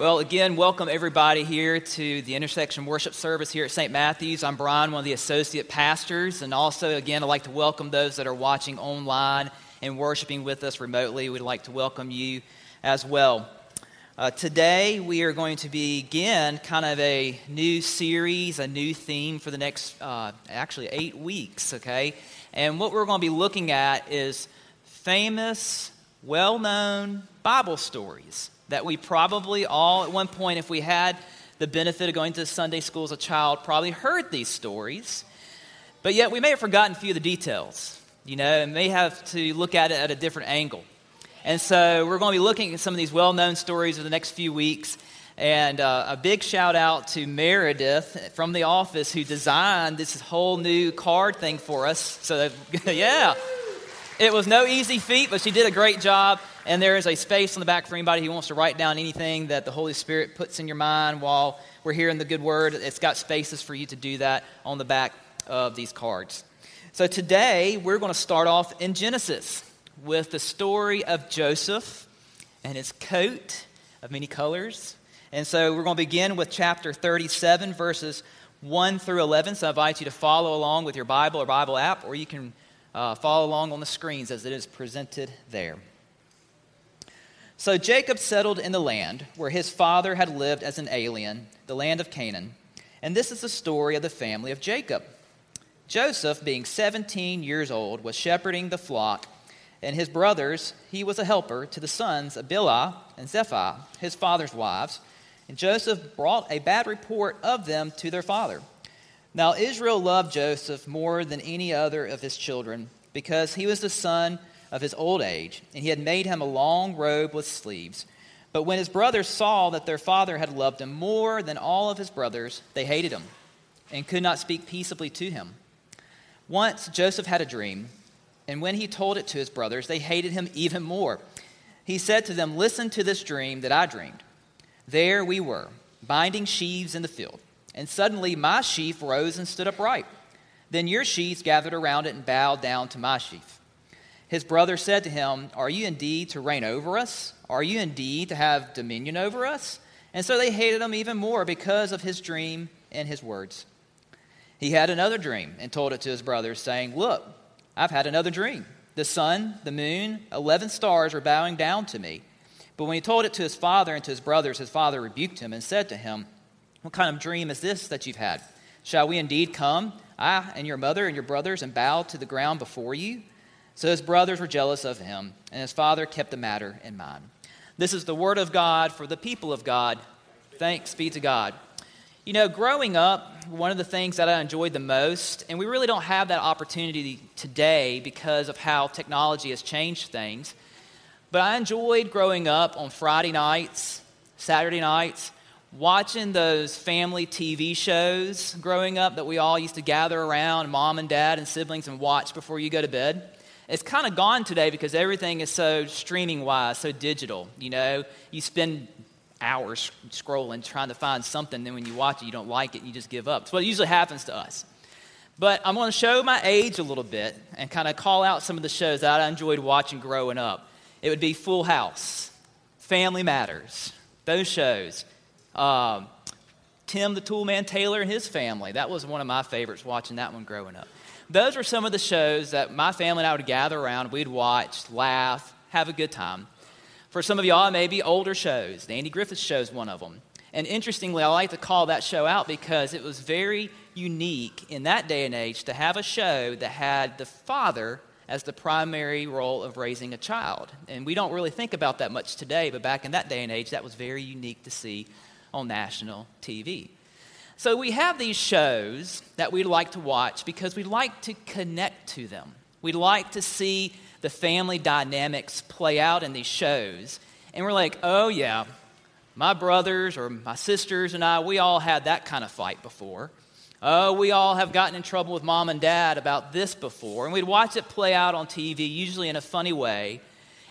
Well, again, welcome everybody here to the intersection worship service here at St. Matthew's. I'm Brian, one of the associate pastors, and also, again, I'd like to welcome those that are watching online and worshiping with us remotely. We'd like to welcome you as well. Uh, today, we are going to begin kind of a new series, a new theme for the next uh, actually eight weeks, okay? And what we're going to be looking at is famous, well known Bible stories that we probably all, at one point, if we had the benefit of going to Sunday school as a child, probably heard these stories. But yet, we may have forgotten a few of the details, you know, and may have to look at it at a different angle. And so, we're going to be looking at some of these well known stories over the next few weeks. And uh, a big shout out to Meredith from the office who designed this whole new card thing for us. So, yeah, it was no easy feat, but she did a great job. And there is a space on the back for anybody who wants to write down anything that the Holy Spirit puts in your mind while we're hearing the good word. It's got spaces for you to do that on the back of these cards. So today, we're going to start off in Genesis with the story of Joseph and his coat of many colors. And so we're going to begin with chapter 37, verses 1 through 11. So I invite you to follow along with your Bible or Bible app, or you can uh, follow along on the screens as it is presented there. So Jacob settled in the land where his father had lived as an alien, the land of Canaan. And this is the story of the family of Jacob. Joseph, being 17 years old, was shepherding the flock, and his brothers, he was a helper to the sons of Bilhah and Zilpah, his father's wives. And Joseph brought a bad report of them to their father. Now Israel loved Joseph more than any other of his children, because he was the son of his old age, and he had made him a long robe with sleeves. But when his brothers saw that their father had loved him more than all of his brothers, they hated him and could not speak peaceably to him. Once Joseph had a dream, and when he told it to his brothers, they hated him even more. He said to them, Listen to this dream that I dreamed. There we were, binding sheaves in the field, and suddenly my sheaf rose and stood upright. Then your sheaves gathered around it and bowed down to my sheaf. His brother said to him, Are you indeed to reign over us? Are you indeed to have dominion over us? And so they hated him even more because of his dream and his words. He had another dream and told it to his brothers, saying, Look, I've had another dream. The sun, the moon, eleven stars are bowing down to me. But when he told it to his father and to his brothers, his father rebuked him and said to him, What kind of dream is this that you've had? Shall we indeed come, I and your mother and your brothers, and bow to the ground before you? So his brothers were jealous of him, and his father kept the matter in mind. This is the word of God for the people of God. Thanks be to God. You know, growing up, one of the things that I enjoyed the most, and we really don't have that opportunity today because of how technology has changed things, but I enjoyed growing up on Friday nights, Saturday nights, watching those family TV shows growing up that we all used to gather around, mom and dad and siblings, and watch before you go to bed. It's kind of gone today because everything is so streaming wise, so digital. You know, you spend hours scrolling trying to find something, then when you watch it, you don't like it, you just give up. It's what usually happens to us. But I'm going to show my age a little bit and kind of call out some of the shows that I enjoyed watching growing up. It would be Full House, Family Matters, those shows. Um, Tim the Toolman Taylor and his family. That was one of my favorites watching that one growing up those were some of the shows that my family and I would gather around. We'd watch, laugh, have a good time. For some of y'all, maybe older shows. The Andy Griffith Show is one of them. And interestingly, I like to call that show out because it was very unique in that day and age to have a show that had the father as the primary role of raising a child. And we don't really think about that much today, but back in that day and age, that was very unique to see on national TV. So we have these shows that we like to watch because we like to connect to them. We like to see the family dynamics play out in these shows. And we're like, oh, yeah, my brothers or my sisters and I, we all had that kind of fight before. Oh, we all have gotten in trouble with mom and dad about this before. And we'd watch it play out on TV, usually in a funny way,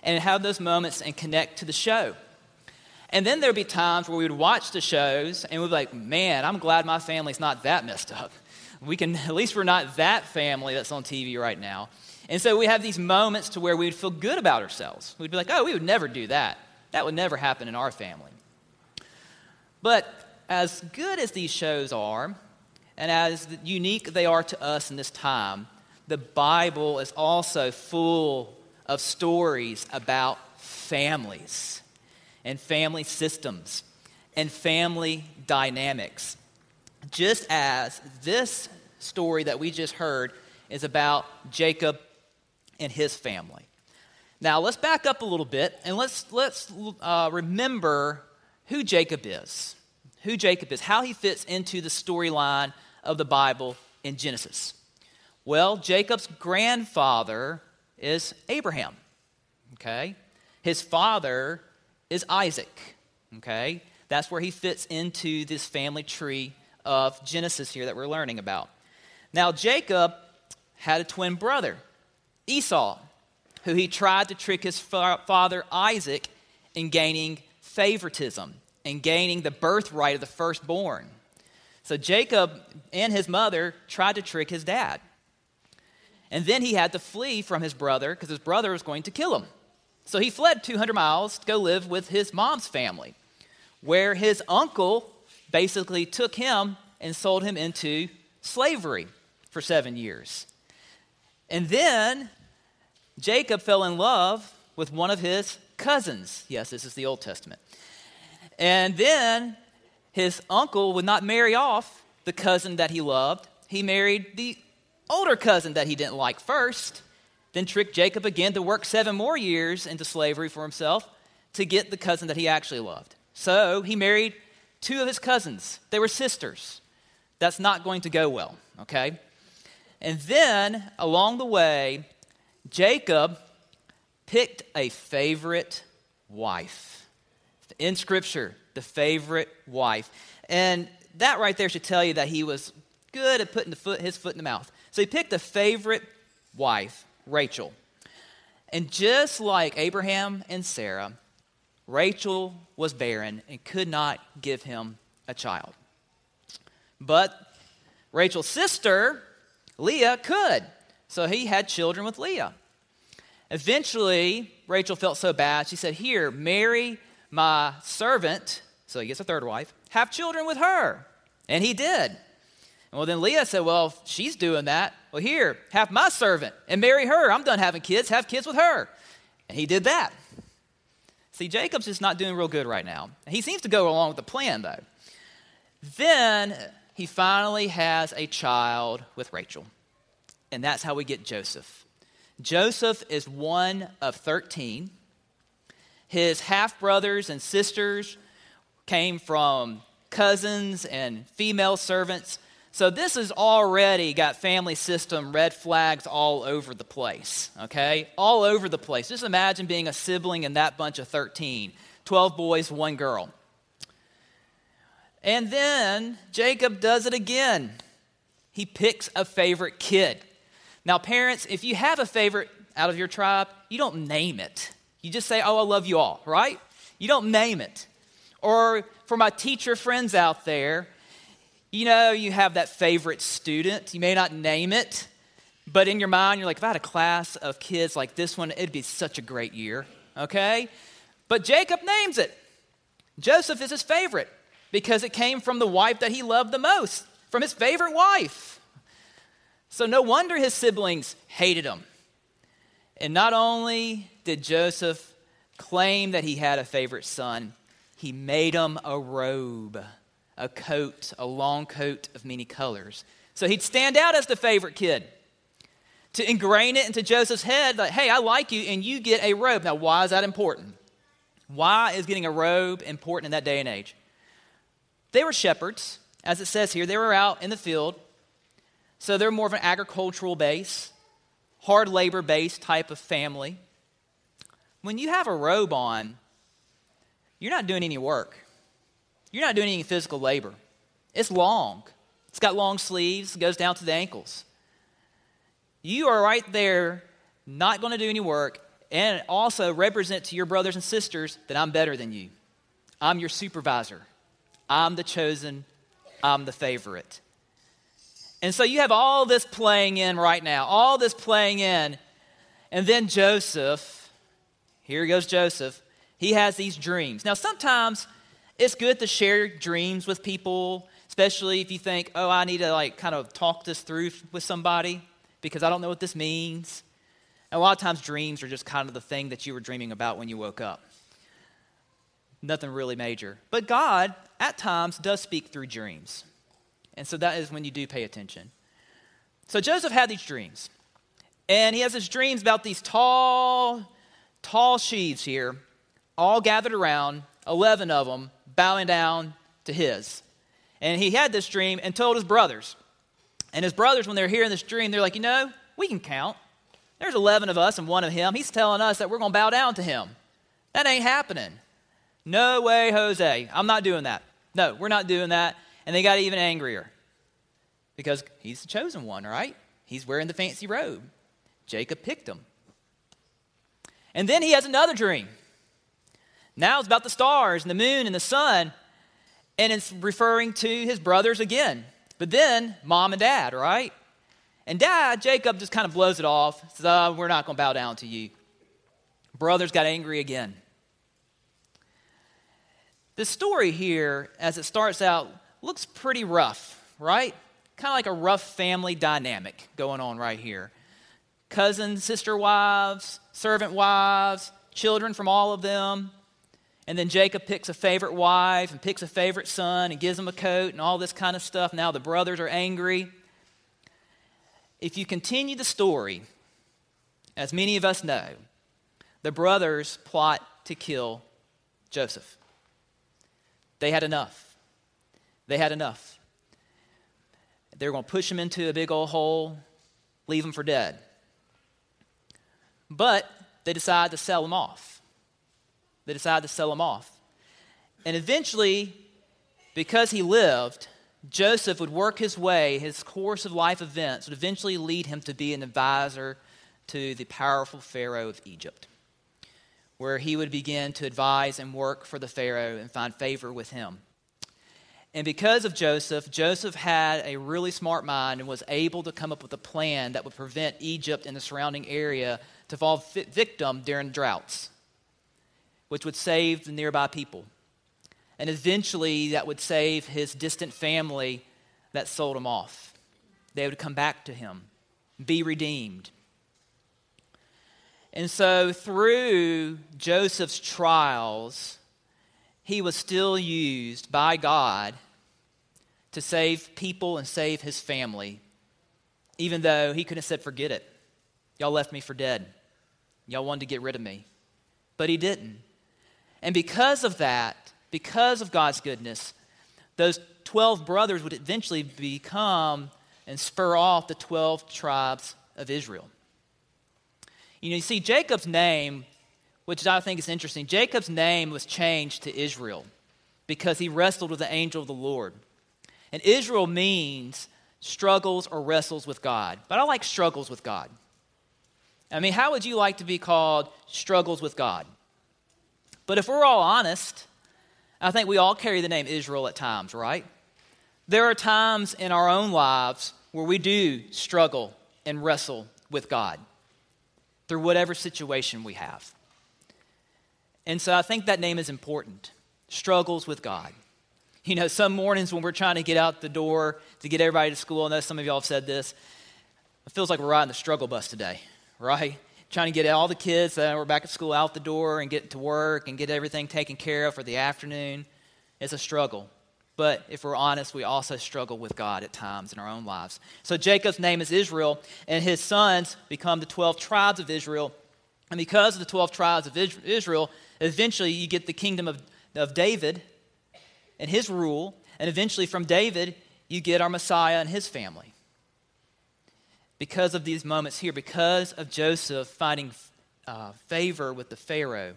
and have those moments and connect to the show. And then there'd be times where we would watch the shows and we'd be like, man, I'm glad my family's not that messed up. We can, at least we're not that family that's on TV right now. And so we have these moments to where we would feel good about ourselves. We'd be like, oh, we would never do that. That would never happen in our family. But as good as these shows are, and as unique they are to us in this time, the Bible is also full of stories about families and family systems and family dynamics. Just as this story that we just heard is about Jacob and his family. Now, let's back up a little bit and let's, let's uh, remember who Jacob is. Who Jacob is, how he fits into the storyline of the Bible in Genesis. Well, Jacob's grandfather is Abraham, okay? His father is Isaac, okay? That's where he fits into this family tree of Genesis here that we're learning about. Now, Jacob had a twin brother, Esau, who he tried to trick his father Isaac in gaining favoritism and gaining the birthright of the firstborn. So Jacob and his mother tried to trick his dad. And then he had to flee from his brother because his brother was going to kill him. So he fled 200 miles to go live with his mom's family, where his uncle basically took him and sold him into slavery for seven years. And then Jacob fell in love with one of his cousins. Yes, this is the Old Testament. And then his uncle would not marry off the cousin that he loved. He married the older cousin that he didn't like first, then tricked Jacob again to work seven more years into slavery for himself to get the cousin that he actually loved. So he married two of his cousins. They were sisters. That's not going to go well, okay? And then along the way, Jacob picked a favorite wife. In Scripture, the favorite wife. And that right there should tell you that he was good at putting foot, his foot in the mouth. So he picked a favorite wife, Rachel. And just like Abraham and Sarah, Rachel was barren and could not give him a child. But Rachel's sister, Leah, could. So he had children with Leah. Eventually, Rachel felt so bad, she said, Here, marry my servant. So he gets a third wife, have children with her. And he did. Well, then Leah said, Well, she's doing that. Well, here, have my servant and marry her. I'm done having kids. Have kids with her. And he did that. See, Jacob's just not doing real good right now. He seems to go along with the plan, though. Then he finally has a child with Rachel. And that's how we get Joseph. Joseph is one of 13. His half brothers and sisters came from cousins and female servants. So this has already got family system red flags all over the place, okay? All over the place. Just imagine being a sibling in that bunch of 13 12 boys, one girl. And then Jacob does it again. He picks a favorite kid. Now, parents, if you have a favorite out of your tribe, you don't name it. You just say, Oh, I love you all, right? You don't name it. Or for my teacher friends out there, you know, you have that favorite student. You may not name it, but in your mind, you're like, if I had a class of kids like this one, it'd be such a great year, okay? But Jacob names it. Joseph is his favorite because it came from the wife that he loved the most, from his favorite wife. So no wonder his siblings hated him. And not only did Joseph claim that he had a favorite son, he made him a robe, a coat, a long coat of many colors. So he'd stand out as the favorite kid. To ingrain it into Joseph's head, like, hey, I like you, and you get a robe. Now, why is that important? Why is getting a robe important in that day and age? They were shepherds, as it says here. They were out in the field so they're more of an agricultural base, hard labor based type of family. When you have a robe on, you're not doing any work. You're not doing any physical labor. It's long. It's got long sleeves, goes down to the ankles. You are right there, not going to do any work, and also represent to your brothers and sisters that I'm better than you. I'm your supervisor. I'm the chosen. I'm the favorite. And so you have all this playing in right now, all this playing in. And then Joseph, here goes Joseph, he has these dreams. Now, sometimes it's good to share dreams with people, especially if you think, oh, I need to like kind of talk this through with somebody because I don't know what this means. And a lot of times, dreams are just kind of the thing that you were dreaming about when you woke up. Nothing really major. But God, at times, does speak through dreams. And so that is when you do pay attention. So Joseph had these dreams. And he has his dreams about these tall, tall sheaves here, all gathered around, 11 of them, bowing down to his. And he had this dream and told his brothers. And his brothers, when they're hearing this dream, they're like, you know, we can count. There's 11 of us and one of him. He's telling us that we're going to bow down to him. That ain't happening. No way, Jose. I'm not doing that. No, we're not doing that. And they got even angrier because he's the chosen one, right? He's wearing the fancy robe. Jacob picked him. And then he has another dream. Now it's about the stars and the moon and the sun, and it's referring to his brothers again. But then mom and dad, right? And dad, Jacob, just kind of blows it off, says, oh, We're not going to bow down to you. Brothers got angry again. The story here, as it starts out, looks pretty rough, right? Kind of like a rough family dynamic going on right here cousins, sister wives, servant wives, children from all of them. And then Jacob picks a favorite wife and picks a favorite son and gives him a coat and all this kind of stuff. Now the brothers are angry. If you continue the story, as many of us know, the brothers plot to kill Joseph. They had enough. They had enough. They were going to push him into a big old hole, leave him for dead. But they decide to sell him off. They decided to sell him off. And eventually, because he lived, Joseph would work his way, his course of life events would eventually lead him to be an advisor to the powerful Pharaoh of Egypt, where he would begin to advise and work for the Pharaoh and find favor with him. And because of Joseph, Joseph had a really smart mind and was able to come up with a plan that would prevent Egypt and the surrounding area to fall victim during droughts, which would save the nearby people. And eventually, that would save his distant family that sold him off. They would come back to him, be redeemed. And so, through Joseph's trials, he was still used by God to save people and save his family, even though he could have said, Forget it. Y'all left me for dead. Y'all wanted to get rid of me. But he didn't. And because of that, because of God's goodness, those 12 brothers would eventually become and spur off the 12 tribes of Israel. You know, you see, Jacob's name which I think is interesting. Jacob's name was changed to Israel because he wrestled with the angel of the Lord. And Israel means struggles or wrestles with God. But I like struggles with God. I mean, how would you like to be called struggles with God? But if we're all honest, I think we all carry the name Israel at times, right? There are times in our own lives where we do struggle and wrestle with God through whatever situation we have. And so I think that name is important struggles with God. You know, some mornings when we're trying to get out the door to get everybody to school, I know some of y'all have said this, it feels like we're riding the struggle bus today, right? Trying to get all the kids that were back at school out the door and get to work and get everything taken care of for the afternoon. It's a struggle. But if we're honest, we also struggle with God at times in our own lives. So Jacob's name is Israel, and his sons become the 12 tribes of Israel. And because of the 12 tribes of Israel, Eventually, you get the kingdom of, of David and his rule. And eventually, from David, you get our Messiah and his family. Because of these moments here, because of Joseph finding uh, favor with the Pharaoh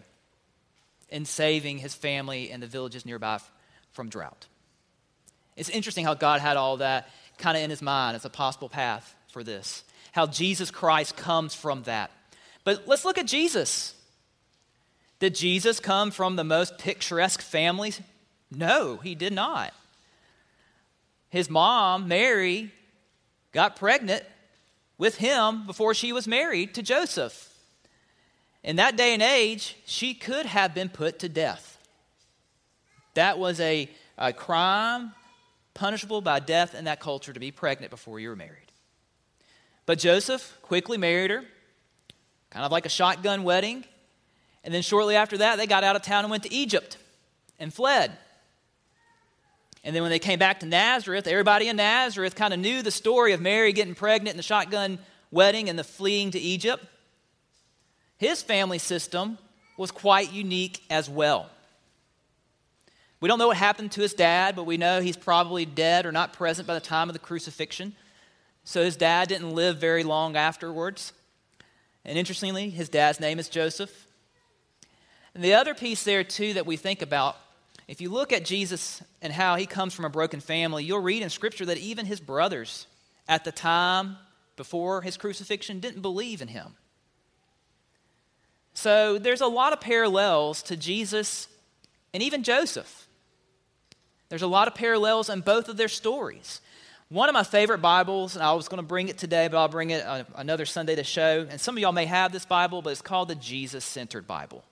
and saving his family and the villages nearby from drought. It's interesting how God had all that kind of in his mind as a possible path for this. How Jesus Christ comes from that. But let's look at Jesus. Did Jesus come from the most picturesque families? No, he did not. His mom, Mary, got pregnant with him before she was married to Joseph. In that day and age, she could have been put to death. That was a, a crime punishable by death in that culture to be pregnant before you were married. But Joseph quickly married her, kind of like a shotgun wedding. And then shortly after that, they got out of town and went to Egypt and fled. And then when they came back to Nazareth, everybody in Nazareth kind of knew the story of Mary getting pregnant and the shotgun wedding and the fleeing to Egypt. His family system was quite unique as well. We don't know what happened to his dad, but we know he's probably dead or not present by the time of the crucifixion. So his dad didn't live very long afterwards. And interestingly, his dad's name is Joseph. And the other piece there, too, that we think about if you look at Jesus and how he comes from a broken family, you'll read in Scripture that even his brothers at the time before his crucifixion didn't believe in him. So there's a lot of parallels to Jesus and even Joseph. There's a lot of parallels in both of their stories. One of my favorite Bibles, and I was going to bring it today, but I'll bring it uh, another Sunday to show. And some of y'all may have this Bible, but it's called the Jesus Centered Bible.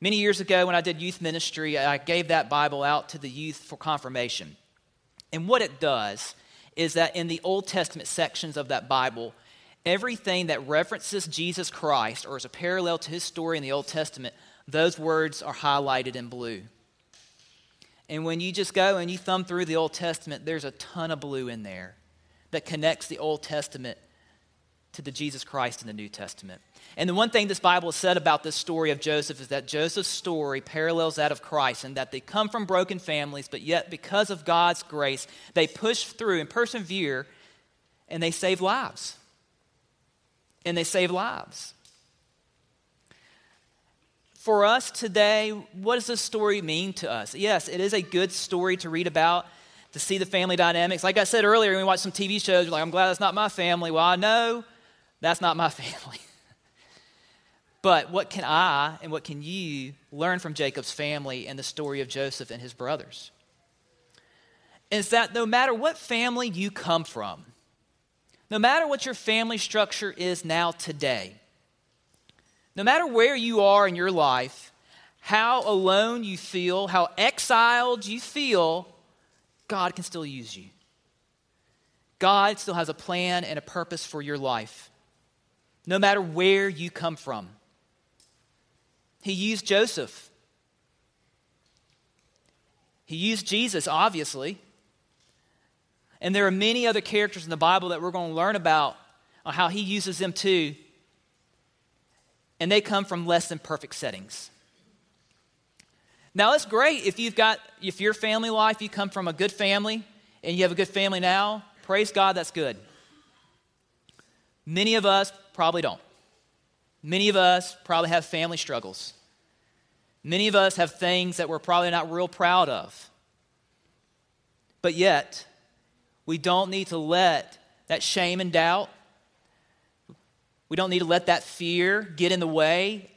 Many years ago, when I did youth ministry, I gave that Bible out to the youth for confirmation. And what it does is that in the Old Testament sections of that Bible, everything that references Jesus Christ or is a parallel to his story in the Old Testament, those words are highlighted in blue. And when you just go and you thumb through the Old Testament, there's a ton of blue in there that connects the Old Testament to the Jesus Christ in the New Testament. And the one thing this Bible said about this story of Joseph is that Joseph's story parallels that of Christ and that they come from broken families, but yet because of God's grace, they push through and persevere and they save lives. And they save lives. For us today, what does this story mean to us? Yes, it is a good story to read about, to see the family dynamics. Like I said earlier, when we watch some TV shows, like, I'm glad that's not my family. Well, I know that's not my family. But what can I and what can you learn from Jacob's family and the story of Joseph and his brothers? Is that no matter what family you come from, no matter what your family structure is now today, no matter where you are in your life, how alone you feel, how exiled you feel, God can still use you. God still has a plan and a purpose for your life, no matter where you come from. He used Joseph. He used Jesus, obviously. And there are many other characters in the Bible that we're going to learn about how he uses them too. And they come from less than perfect settings. Now, it's great if you've got, if your family life, you come from a good family and you have a good family now, praise God, that's good. Many of us probably don't. Many of us probably have family struggles. Many of us have things that we're probably not real proud of. But yet, we don't need to let that shame and doubt, we don't need to let that fear get in the way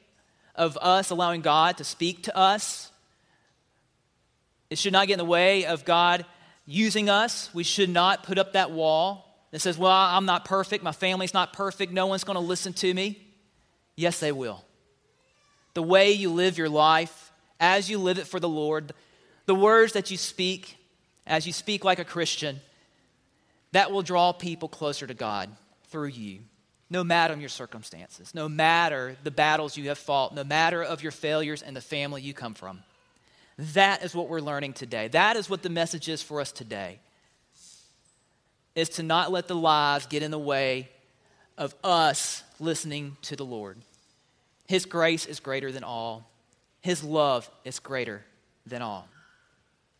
of us allowing God to speak to us. It should not get in the way of God using us. We should not put up that wall that says, Well, I'm not perfect. My family's not perfect. No one's going to listen to me. Yes, they will. The way you live your life, as you live it for the Lord, the words that you speak, as you speak like a Christian, that will draw people closer to God through you, no matter your circumstances, no matter the battles you have fought, no matter of your failures and the family you come from. That is what we're learning today. That is what the message is for us today. Is to not let the lies get in the way of us listening to the Lord. His grace is greater than all, His love is greater than all.